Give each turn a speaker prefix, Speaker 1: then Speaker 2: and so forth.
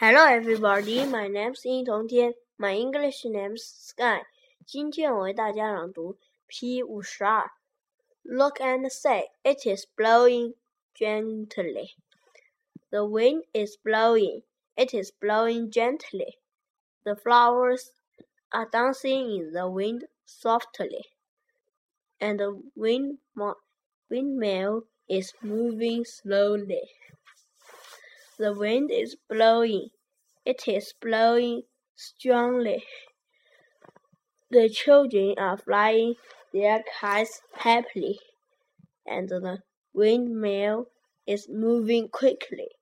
Speaker 1: Hello, everybody. My name is 殷同天. My English name is Sky. 今天我为大家朗读 P 五十二。Look and say, it is blowing gently. The wind is blowing. It is blowing gently. The flowers are dancing in the wind softly. And the wind windmill is moving slowly. The wind is blowing. It is blowing strongly. The children are flying their kites happily, and the windmill is moving quickly.